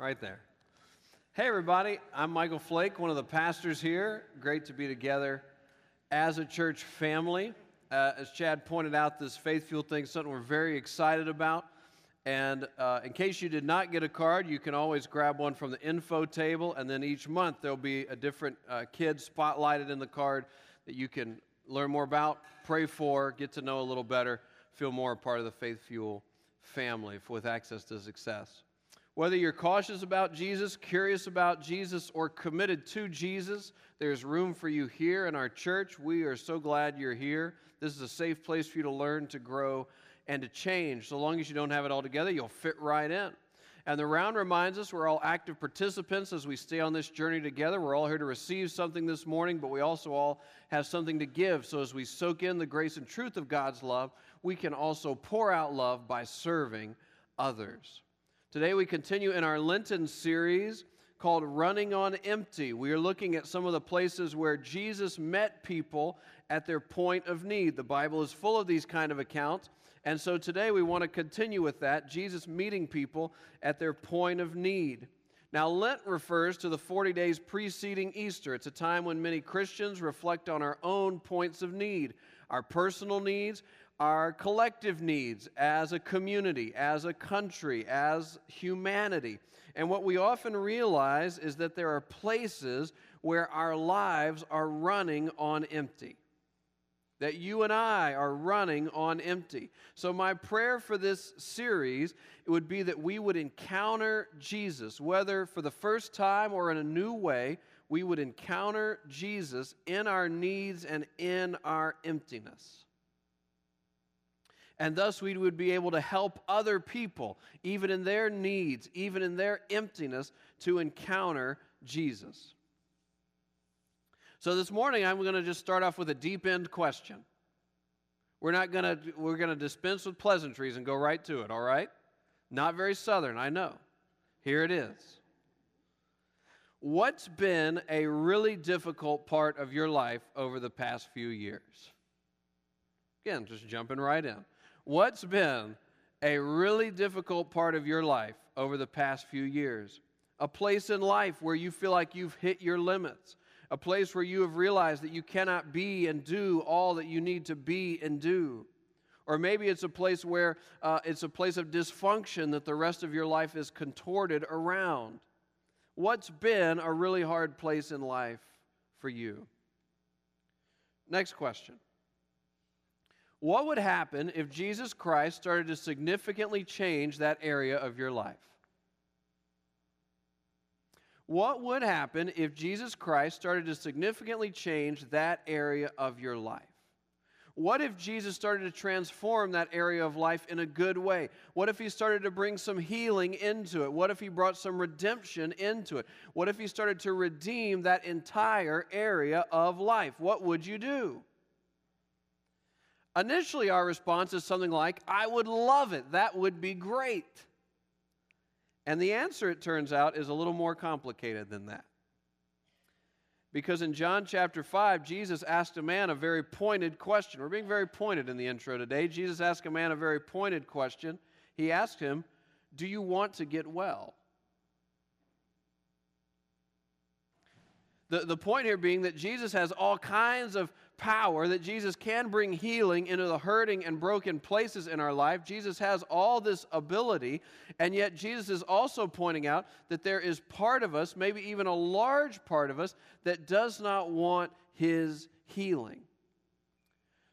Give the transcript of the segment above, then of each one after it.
right there. Hey, everybody, I'm Michael Flake, one of the pastors here. Great to be together as a church family. Uh, as Chad pointed out, this Faith Fuel thing is something we're very excited about. And uh, in case you did not get a card, you can always grab one from the info table. And then each month there'll be a different uh, kid spotlighted in the card that you can learn more about, pray for, get to know a little better, feel more a part of the Faith Fuel family with access to success. Whether you're cautious about Jesus, curious about Jesus, or committed to Jesus, there's room for you here in our church. We are so glad you're here. This is a safe place for you to learn, to grow, and to change. So long as you don't have it all together, you'll fit right in. And the round reminds us we're all active participants as we stay on this journey together. We're all here to receive something this morning, but we also all have something to give. So as we soak in the grace and truth of God's love, we can also pour out love by serving others. Today we continue in our Lenten series called Running on Empty. We are looking at some of the places where Jesus met people at their point of need. The Bible is full of these kind of accounts. And so today we want to continue with that Jesus meeting people at their point of need. Now, Lent refers to the 40 days preceding Easter. It's a time when many Christians reflect on our own points of need, our personal needs, our collective needs as a community, as a country, as humanity. And what we often realize is that there are places where our lives are running on empty that you and I are running on empty. So, my prayer for this series would be that we would encounter Jesus, whether for the first time or in a new way, we would encounter Jesus in our needs and in our emptiness. And thus, we would be able to help other people, even in their needs, even in their emptiness, to encounter Jesus. So this morning I'm going to just start off with a deep end question. We're not going to we're going to dispense with pleasantries and go right to it, all right? Not very southern, I know. Here it is. What's been a really difficult part of your life over the past few years? Again, just jumping right in. What's been a really difficult part of your life over the past few years? A place in life where you feel like you've hit your limits a place where you have realized that you cannot be and do all that you need to be and do. Or maybe it's a place where uh, it's a place of dysfunction that the rest of your life is contorted around. What's been a really hard place in life for you? Next question. What would happen if Jesus Christ started to significantly change that area of your life? What would happen if Jesus Christ started to significantly change that area of your life? What if Jesus started to transform that area of life in a good way? What if he started to bring some healing into it? What if he brought some redemption into it? What if he started to redeem that entire area of life? What would you do? Initially, our response is something like, I would love it. That would be great. And the answer, it turns out, is a little more complicated than that. Because in John chapter 5, Jesus asked a man a very pointed question. We're being very pointed in the intro today. Jesus asked a man a very pointed question. He asked him, Do you want to get well? The, the point here being that Jesus has all kinds of power, that Jesus can bring healing into the hurting and broken places in our life. Jesus has all this ability, and yet Jesus is also pointing out that there is part of us, maybe even a large part of us, that does not want his healing.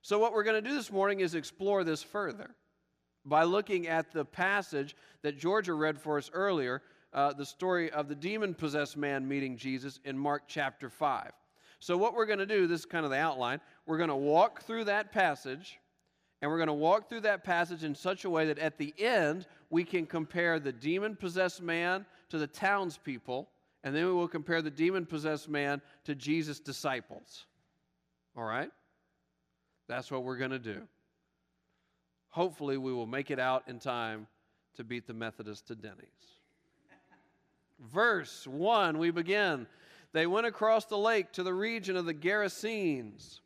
So, what we're going to do this morning is explore this further by looking at the passage that Georgia read for us earlier, uh, the story of the demon possessed man meeting Jesus in Mark chapter 5. So, what we're going to do, this is kind of the outline, we're going to walk through that passage, and we're going to walk through that passage in such a way that at the end, we can compare the demon possessed man to the townspeople, and then we will compare the demon possessed man to Jesus' disciples. All right? That's what we're going to do. Hopefully, we will make it out in time to beat the Methodist to Denny's. Verse 1, we begin they went across the lake to the region of the Gerasenes.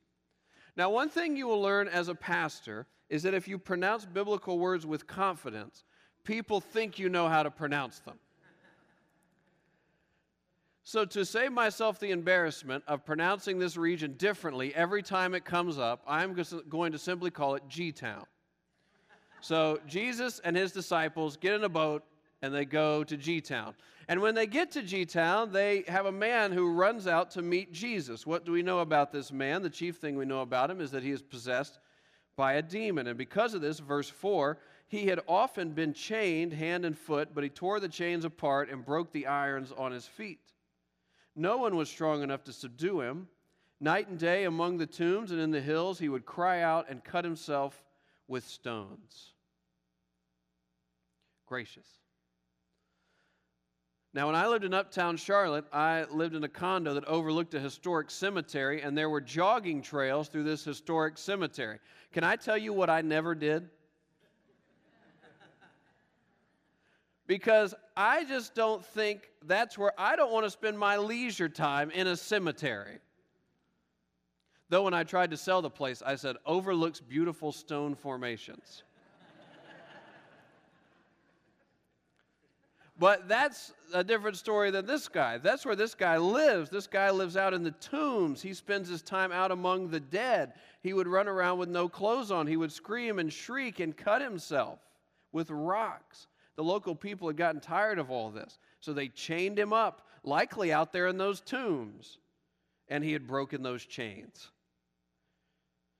Now, one thing you will learn as a pastor is that if you pronounce biblical words with confidence, people think you know how to pronounce them. So, to save myself the embarrassment of pronouncing this region differently every time it comes up, I'm going to simply call it G Town. So, Jesus and his disciples get in a boat and they go to G Town. And when they get to G Town, they have a man who runs out to meet Jesus. What do we know about this man? The chief thing we know about him is that he is possessed by a demon. And because of this, verse 4, he had often been chained hand and foot, but he tore the chains apart and broke the irons on his feet. No one was strong enough to subdue him. Night and day among the tombs and in the hills, he would cry out and cut himself with stones. Gracious. Now, when I lived in uptown Charlotte, I lived in a condo that overlooked a historic cemetery, and there were jogging trails through this historic cemetery. Can I tell you what I never did? because I just don't think that's where I don't want to spend my leisure time in a cemetery. Though when I tried to sell the place, I said, overlooks beautiful stone formations. But that's a different story than this guy. That's where this guy lives. This guy lives out in the tombs. He spends his time out among the dead. He would run around with no clothes on. He would scream and shriek and cut himself with rocks. The local people had gotten tired of all this, so they chained him up, likely out there in those tombs, and he had broken those chains.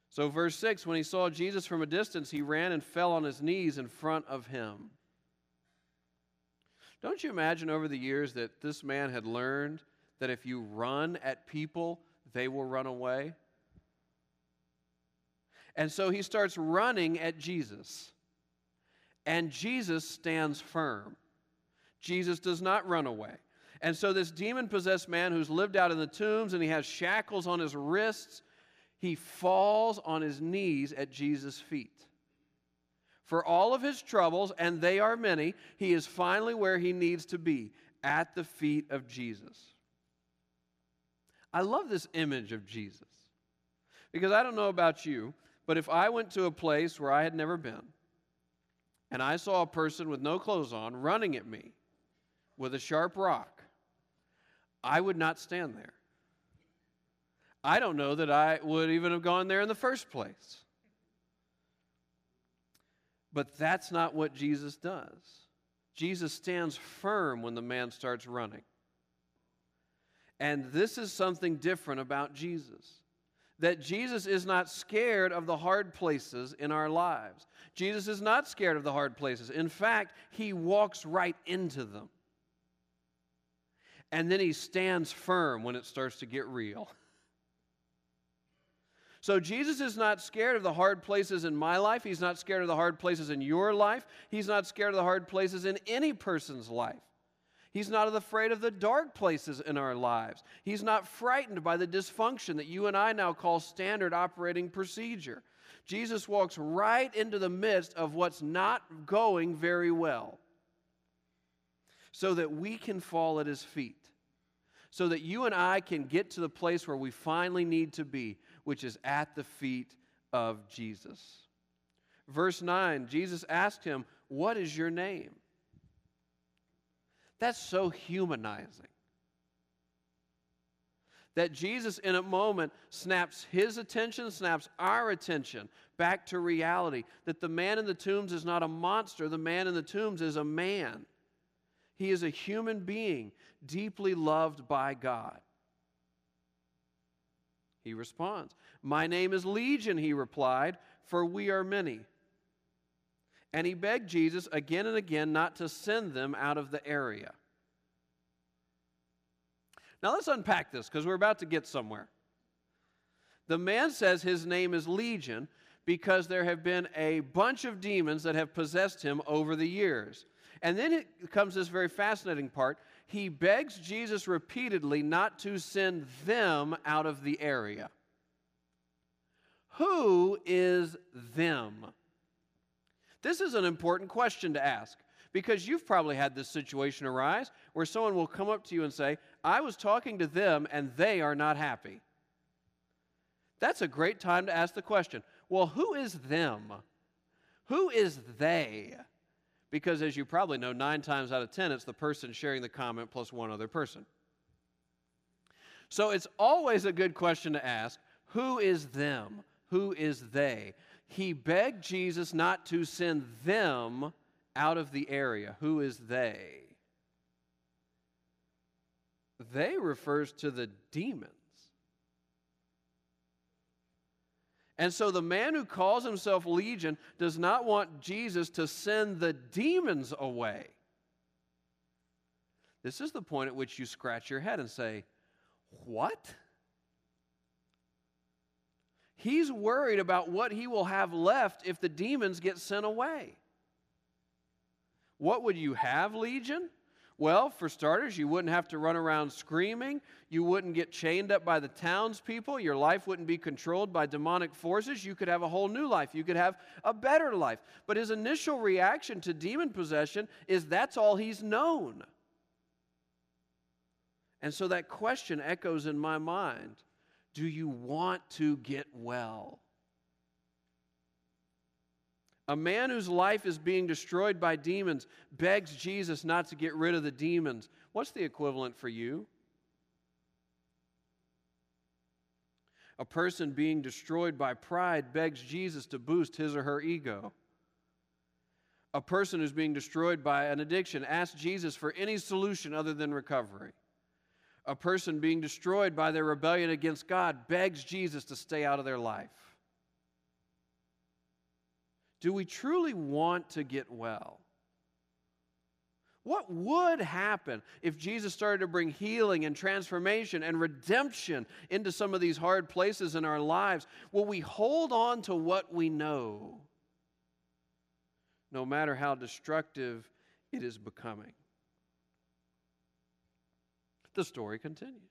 So, verse 6 when he saw Jesus from a distance, he ran and fell on his knees in front of him. Don't you imagine over the years that this man had learned that if you run at people, they will run away? And so he starts running at Jesus. And Jesus stands firm. Jesus does not run away. And so, this demon possessed man who's lived out in the tombs and he has shackles on his wrists, he falls on his knees at Jesus' feet. For all of his troubles, and they are many, he is finally where he needs to be at the feet of Jesus. I love this image of Jesus because I don't know about you, but if I went to a place where I had never been, and I saw a person with no clothes on running at me with a sharp rock, I would not stand there. I don't know that I would even have gone there in the first place. But that's not what Jesus does. Jesus stands firm when the man starts running. And this is something different about Jesus that Jesus is not scared of the hard places in our lives. Jesus is not scared of the hard places. In fact, he walks right into them. And then he stands firm when it starts to get real. So, Jesus is not scared of the hard places in my life. He's not scared of the hard places in your life. He's not scared of the hard places in any person's life. He's not afraid of the dark places in our lives. He's not frightened by the dysfunction that you and I now call standard operating procedure. Jesus walks right into the midst of what's not going very well so that we can fall at his feet, so that you and I can get to the place where we finally need to be, which is at the feet of Jesus. Verse 9 Jesus asked him, What is your name? That's so humanizing. That Jesus, in a moment, snaps his attention, snaps our attention back to reality. That the man in the tombs is not a monster, the man in the tombs is a man. He is a human being, deeply loved by God. He responds, My name is Legion, he replied, for we are many. And he begged Jesus again and again not to send them out of the area. Now let's unpack this because we're about to get somewhere. The man says his name is Legion because there have been a bunch of demons that have possessed him over the years. And then it comes this very fascinating part. He begs Jesus repeatedly not to send them out of the area. Who is them? This is an important question to ask because you've probably had this situation arise where someone will come up to you and say, I was talking to them and they are not happy. That's a great time to ask the question well, who is them? Who is they? Because as you probably know, nine times out of ten, it's the person sharing the comment plus one other person. So it's always a good question to ask who is them? Who is they? He begged Jesus not to send them out of the area. Who is they? They refers to the demons. And so the man who calls himself Legion does not want Jesus to send the demons away. This is the point at which you scratch your head and say, What? He's worried about what he will have left if the demons get sent away. What would you have, Legion? Well, for starters, you wouldn't have to run around screaming. You wouldn't get chained up by the townspeople. Your life wouldn't be controlled by demonic forces. You could have a whole new life. You could have a better life. But his initial reaction to demon possession is that's all he's known. And so that question echoes in my mind Do you want to get well? A man whose life is being destroyed by demons begs Jesus not to get rid of the demons. What's the equivalent for you? A person being destroyed by pride begs Jesus to boost his or her ego. A person who's being destroyed by an addiction asks Jesus for any solution other than recovery. A person being destroyed by their rebellion against God begs Jesus to stay out of their life. Do we truly want to get well? What would happen if Jesus started to bring healing and transformation and redemption into some of these hard places in our lives? Will we hold on to what we know, no matter how destructive it is becoming? The story continues.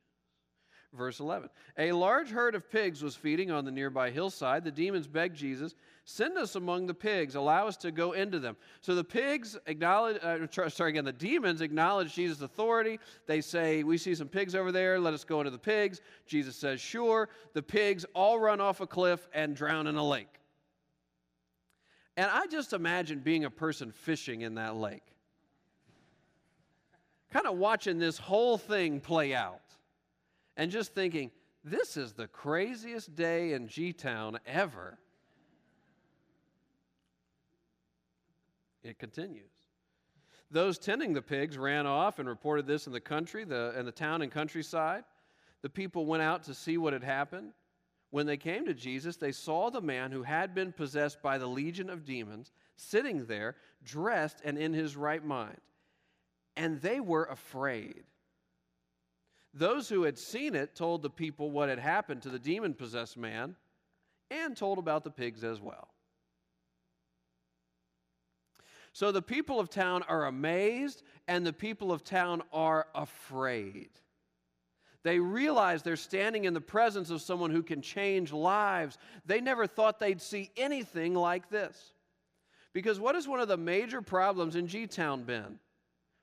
Verse 11 A large herd of pigs was feeding on the nearby hillside. The demons begged Jesus, Send us among the pigs, allow us to go into them. So the pigs acknowledge, uh, sorry again, the demons acknowledge Jesus' authority. They say, We see some pigs over there, let us go into the pigs. Jesus says, Sure. The pigs all run off a cliff and drown in a lake. And I just imagine being a person fishing in that lake, kind of watching this whole thing play out and just thinking, this is the craziest day in G Town ever. It continues. Those tending the pigs ran off and reported this in the country, the, in the town and countryside. The people went out to see what had happened. When they came to Jesus, they saw the man who had been possessed by the legion of demons sitting there, dressed and in his right mind. And they were afraid. Those who had seen it told the people what had happened to the demon possessed man and told about the pigs as well. So the people of town are amazed and the people of town are afraid. They realize they're standing in the presence of someone who can change lives. They never thought they'd see anything like this. Because what is one of the major problems in G Town been?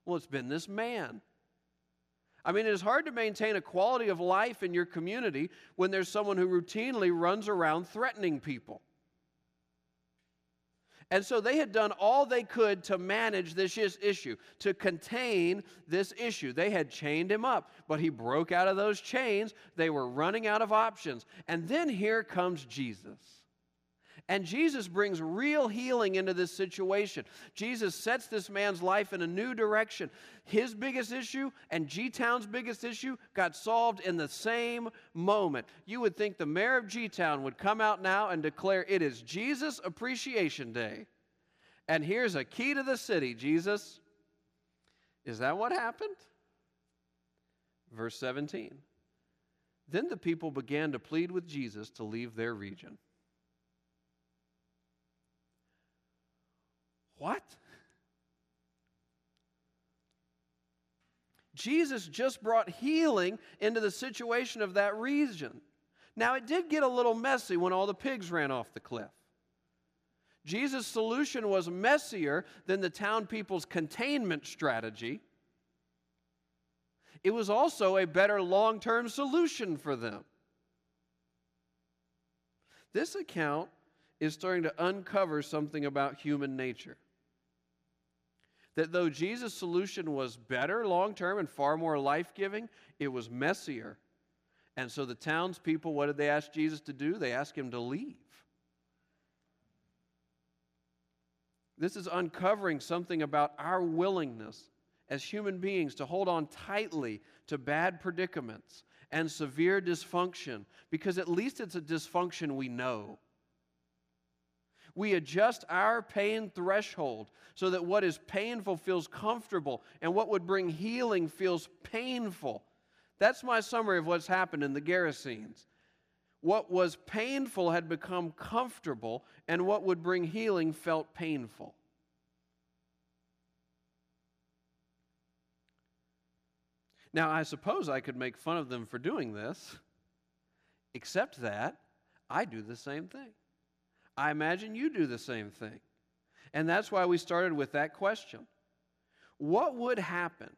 Well, it's been this man. I mean, it is hard to maintain a quality of life in your community when there's someone who routinely runs around threatening people. And so they had done all they could to manage this issue, to contain this issue. They had chained him up, but he broke out of those chains. They were running out of options. And then here comes Jesus. And Jesus brings real healing into this situation. Jesus sets this man's life in a new direction. His biggest issue and G Town's biggest issue got solved in the same moment. You would think the mayor of G Town would come out now and declare it is Jesus Appreciation Day. And here's a key to the city, Jesus. Is that what happened? Verse 17. Then the people began to plead with Jesus to leave their region. What? Jesus just brought healing into the situation of that region. Now, it did get a little messy when all the pigs ran off the cliff. Jesus' solution was messier than the town people's containment strategy. It was also a better long term solution for them. This account is starting to uncover something about human nature that though Jesus' solution was better long term and far more life giving, it was messier. And so the townspeople, what did they ask Jesus to do? They asked him to leave. This is uncovering something about our willingness as human beings to hold on tightly to bad predicaments and severe dysfunction because at least it's a dysfunction we know. We adjust our pain threshold so that what is painful feels comfortable and what would bring healing feels painful. That's my summary of what's happened in the Gerasenes. What was painful had become comfortable, and what would bring healing felt painful. Now, I suppose I could make fun of them for doing this, except that I do the same thing. I imagine you do the same thing. And that's why we started with that question What would happen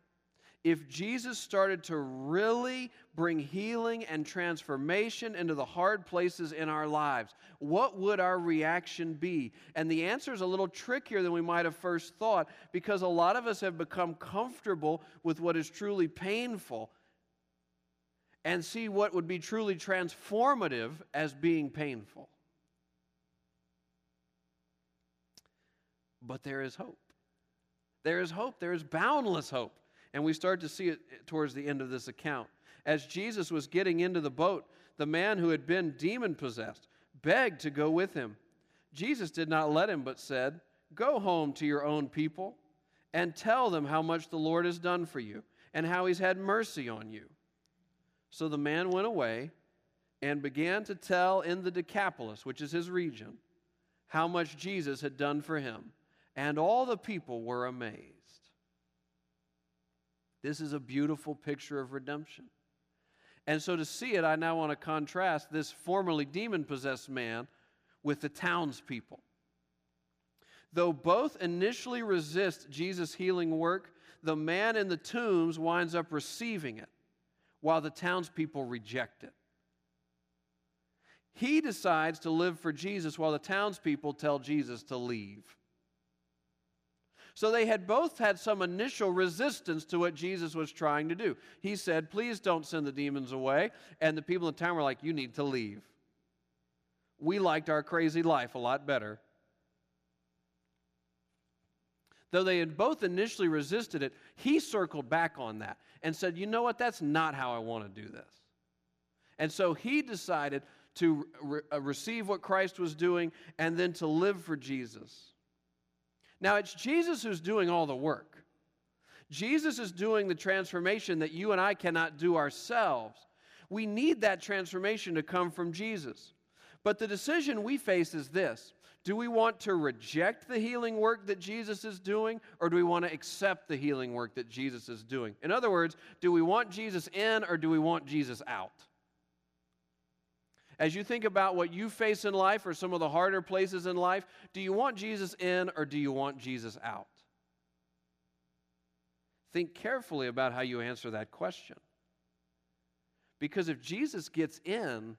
if Jesus started to really bring healing and transformation into the hard places in our lives, what would our reaction be? And the answer is a little trickier than we might have first thought because a lot of us have become comfortable with what is truly painful and see what would be truly transformative as being painful. But there is hope. There is hope. There is boundless hope. And we start to see it towards the end of this account. As Jesus was getting into the boat, the man who had been demon possessed begged to go with him. Jesus did not let him, but said, Go home to your own people and tell them how much the Lord has done for you and how he's had mercy on you. So the man went away and began to tell in the Decapolis, which is his region, how much Jesus had done for him. And all the people were amazed. This is a beautiful picture of redemption. And so to see it, I now want to contrast this formerly demon possessed man with the townspeople. Though both initially resist Jesus' healing work, the man in the tombs winds up receiving it, while the townspeople reject it. He decides to live for Jesus, while the townspeople tell Jesus to leave. So they had both had some initial resistance to what Jesus was trying to do. He said, Please don't send the demons away. And the people in town were like, You need to leave. We liked our crazy life a lot better. Though they had both initially resisted it, he circled back on that and said, You know what? That's not how I want to do this. And so he decided to re- uh, receive what Christ was doing and then to live for Jesus. Now, it's Jesus who's doing all the work. Jesus is doing the transformation that you and I cannot do ourselves. We need that transformation to come from Jesus. But the decision we face is this Do we want to reject the healing work that Jesus is doing, or do we want to accept the healing work that Jesus is doing? In other words, do we want Jesus in, or do we want Jesus out? As you think about what you face in life or some of the harder places in life, do you want Jesus in or do you want Jesus out? Think carefully about how you answer that question. Because if Jesus gets in,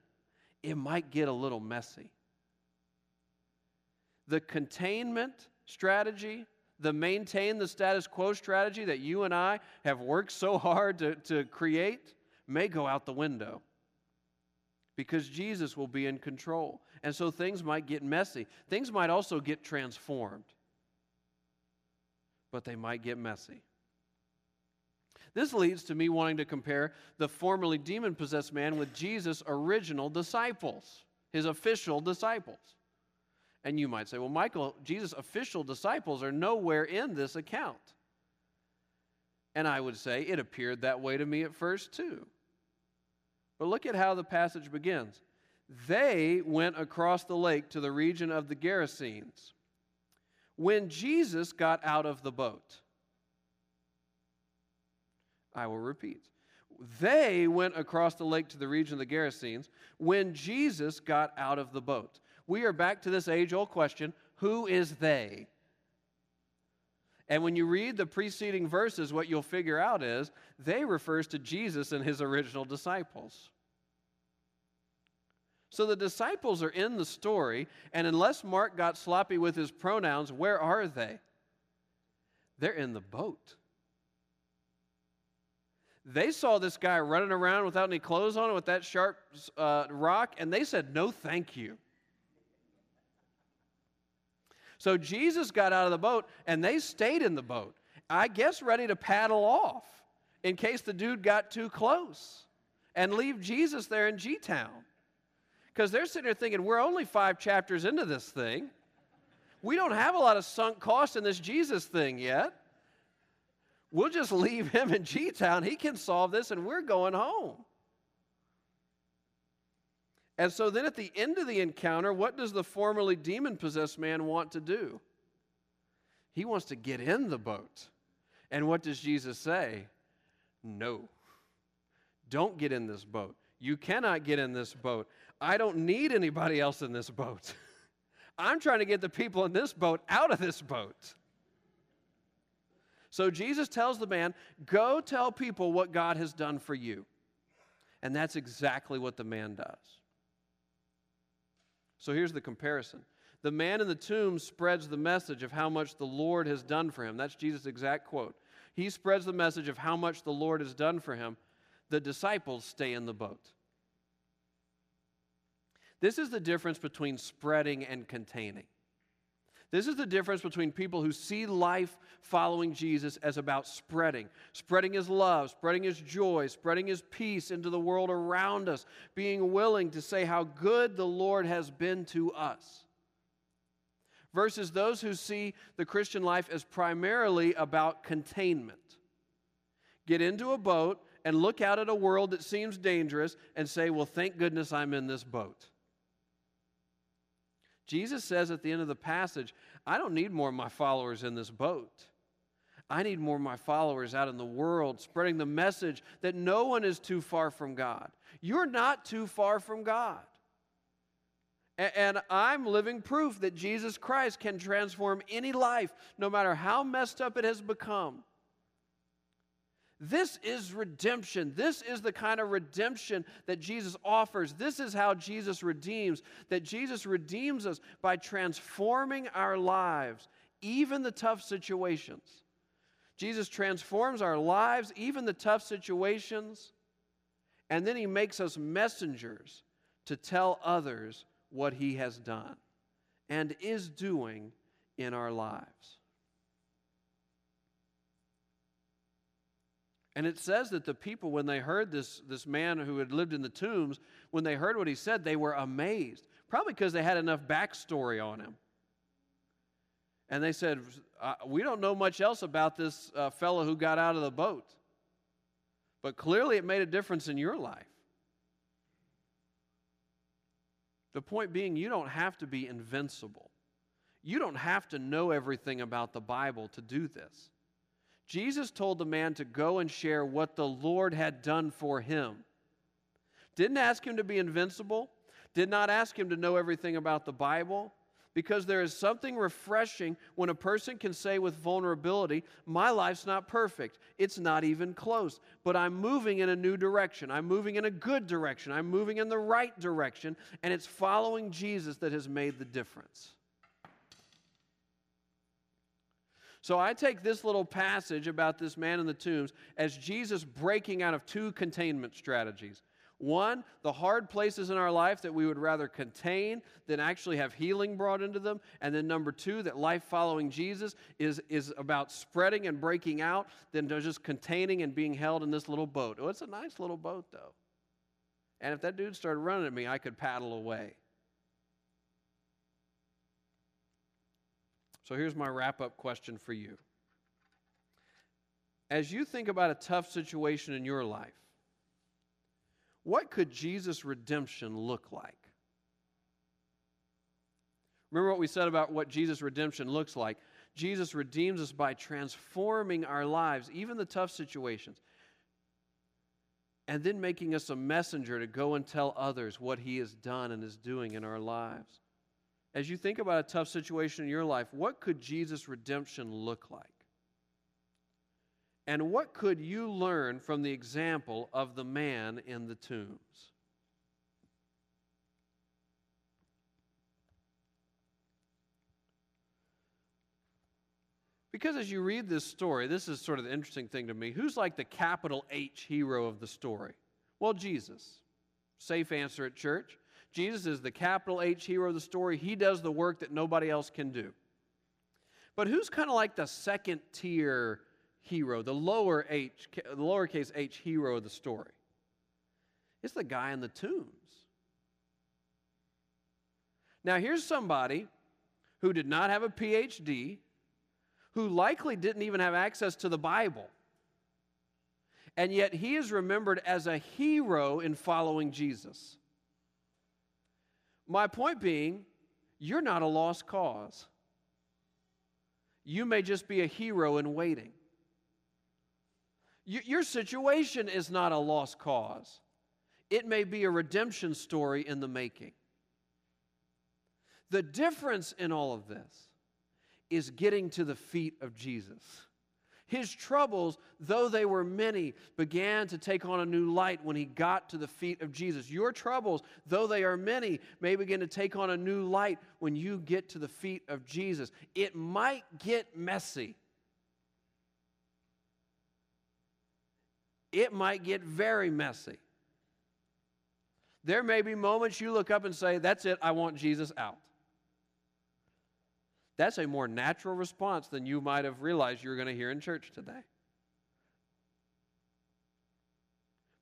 it might get a little messy. The containment strategy, the maintain the status quo strategy that you and I have worked so hard to, to create may go out the window because Jesus will be in control. And so things might get messy. Things might also get transformed, but they might get messy. This leads to me wanting to compare the formerly demon possessed man with Jesus' original disciples, his official disciples. And you might say, well, Michael, Jesus' official disciples are nowhere in this account. And I would say it appeared that way to me at first, too. But look at how the passage begins. They went across the lake to the region of the Gerasenes. When Jesus got out of the boat, I will repeat. They went across the lake to the region of the Gerasenes when Jesus got out of the boat. We are back to this age old question who is they? And when you read the preceding verses, what you'll figure out is they refers to Jesus and his original disciples. So the disciples are in the story, and unless Mark got sloppy with his pronouns, where are they? They're in the boat. They saw this guy running around without any clothes on with that sharp uh, rock, and they said, No, thank you. So Jesus got out of the boat, and they stayed in the boat, I guess ready to paddle off in case the dude got too close and leave Jesus there in G Town. Because they're sitting there thinking, We're only five chapters into this thing. We don't have a lot of sunk cost in this Jesus thing yet. We'll just leave him in G Town. He can solve this, and we're going home. And so then at the end of the encounter, what does the formerly demon possessed man want to do? He wants to get in the boat. And what does Jesus say? No. Don't get in this boat. You cannot get in this boat. I don't need anybody else in this boat. I'm trying to get the people in this boat out of this boat. So Jesus tells the man, Go tell people what God has done for you. And that's exactly what the man does. So here's the comparison the man in the tomb spreads the message of how much the Lord has done for him. That's Jesus' exact quote. He spreads the message of how much the Lord has done for him. The disciples stay in the boat. This is the difference between spreading and containing. This is the difference between people who see life following Jesus as about spreading, spreading his love, spreading his joy, spreading his peace into the world around us, being willing to say how good the Lord has been to us. Versus those who see the Christian life as primarily about containment. Get into a boat and look out at a world that seems dangerous and say, Well, thank goodness I'm in this boat. Jesus says at the end of the passage, I don't need more of my followers in this boat. I need more of my followers out in the world spreading the message that no one is too far from God. You're not too far from God. And I'm living proof that Jesus Christ can transform any life, no matter how messed up it has become. This is redemption. This is the kind of redemption that Jesus offers. This is how Jesus redeems. That Jesus redeems us by transforming our lives, even the tough situations. Jesus transforms our lives, even the tough situations, and then he makes us messengers to tell others what he has done and is doing in our lives. And it says that the people, when they heard this, this man who had lived in the tombs, when they heard what he said, they were amazed. Probably because they had enough backstory on him. And they said, uh, We don't know much else about this uh, fellow who got out of the boat. But clearly it made a difference in your life. The point being, you don't have to be invincible. You don't have to know everything about the Bible to do this. Jesus told the man to go and share what the Lord had done for him. Didn't ask him to be invincible, did not ask him to know everything about the Bible, because there is something refreshing when a person can say with vulnerability, My life's not perfect. It's not even close, but I'm moving in a new direction. I'm moving in a good direction. I'm moving in the right direction, and it's following Jesus that has made the difference. So I take this little passage about this man in the tombs as Jesus breaking out of two containment strategies. One, the hard places in our life that we would rather contain than actually have healing brought into them. And then number two, that life following Jesus is, is about spreading and breaking out than just containing and being held in this little boat. Oh, it's a nice little boat, though. And if that dude started running at me, I could paddle away. So here's my wrap up question for you. As you think about a tough situation in your life, what could Jesus' redemption look like? Remember what we said about what Jesus' redemption looks like. Jesus redeems us by transforming our lives, even the tough situations, and then making us a messenger to go and tell others what he has done and is doing in our lives as you think about a tough situation in your life, what could Jesus' redemption look like? And what could you learn from the example of the man in the tombs? Because as you read this story, this is sort of the interesting thing to me. Who's like the capital H hero of the story? Well, Jesus. Safe answer at church. Jesus is the capital H hero of the story. He does the work that nobody else can do. But who's kind of like the second tier hero, the lower H, the lowercase h hero of the story? It's the guy in the tombs. Now, here's somebody who did not have a PhD, who likely didn't even have access to the Bible. And yet he is remembered as a hero in following Jesus. My point being, you're not a lost cause. You may just be a hero in waiting. Your situation is not a lost cause, it may be a redemption story in the making. The difference in all of this is getting to the feet of Jesus. His troubles, though they were many, began to take on a new light when he got to the feet of Jesus. Your troubles, though they are many, may begin to take on a new light when you get to the feet of Jesus. It might get messy. It might get very messy. There may be moments you look up and say, That's it, I want Jesus out. That's a more natural response than you might have realized you were going to hear in church today.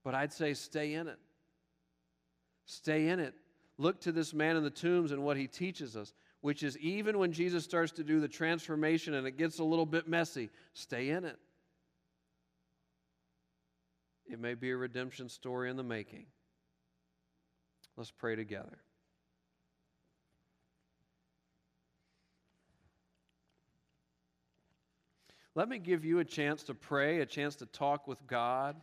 But I'd say stay in it. Stay in it. Look to this man in the tombs and what he teaches us, which is even when Jesus starts to do the transformation and it gets a little bit messy, stay in it. It may be a redemption story in the making. Let's pray together. Let me give you a chance to pray, a chance to talk with God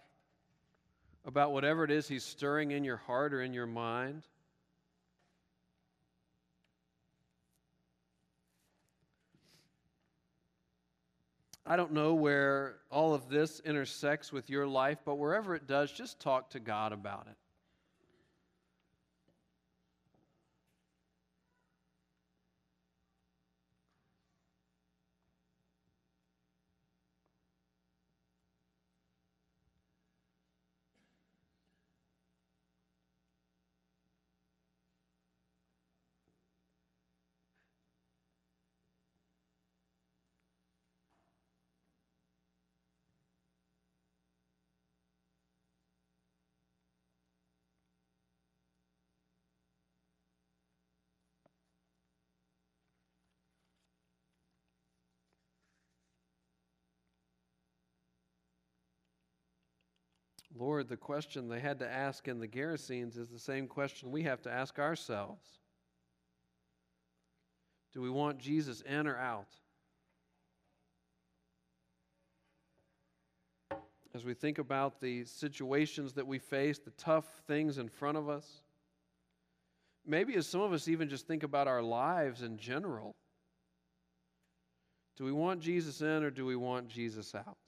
about whatever it is He's stirring in your heart or in your mind. I don't know where all of this intersects with your life, but wherever it does, just talk to God about it. Lord, the question they had to ask in the Gerasenes is the same question we have to ask ourselves Do we want Jesus in or out? As we think about the situations that we face, the tough things in front of us, maybe as some of us even just think about our lives in general, do we want Jesus in or do we want Jesus out?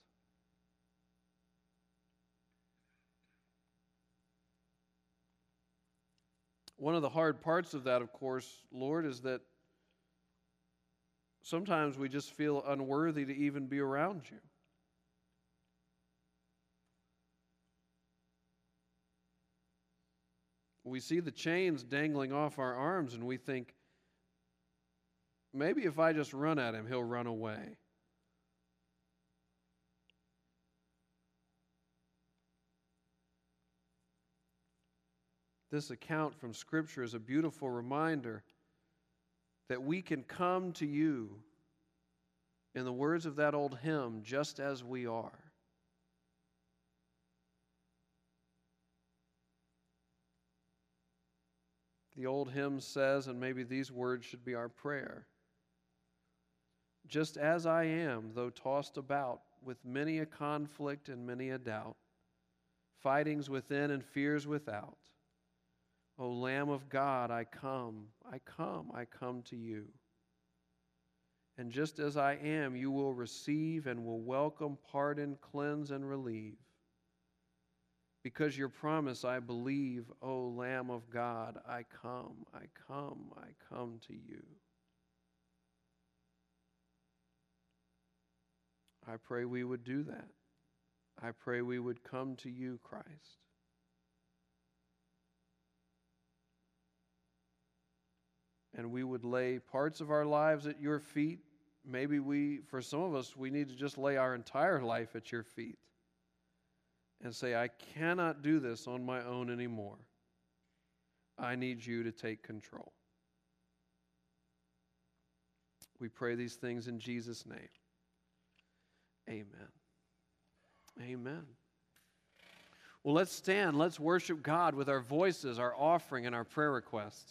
One of the hard parts of that, of course, Lord, is that sometimes we just feel unworthy to even be around you. We see the chains dangling off our arms and we think, maybe if I just run at him, he'll run away. This account from Scripture is a beautiful reminder that we can come to you, in the words of that old hymn, just as we are. The old hymn says, and maybe these words should be our prayer Just as I am, though tossed about with many a conflict and many a doubt, fightings within and fears without. O Lamb of God, I come, I come, I come to you. And just as I am, you will receive and will welcome, pardon, cleanse, and relieve. Because your promise I believe, O Lamb of God, I come, I come, I come to you. I pray we would do that. I pray we would come to you, Christ. And we would lay parts of our lives at your feet. Maybe we, for some of us, we need to just lay our entire life at your feet and say, I cannot do this on my own anymore. I need you to take control. We pray these things in Jesus' name. Amen. Amen. Well, let's stand. Let's worship God with our voices, our offering, and our prayer requests.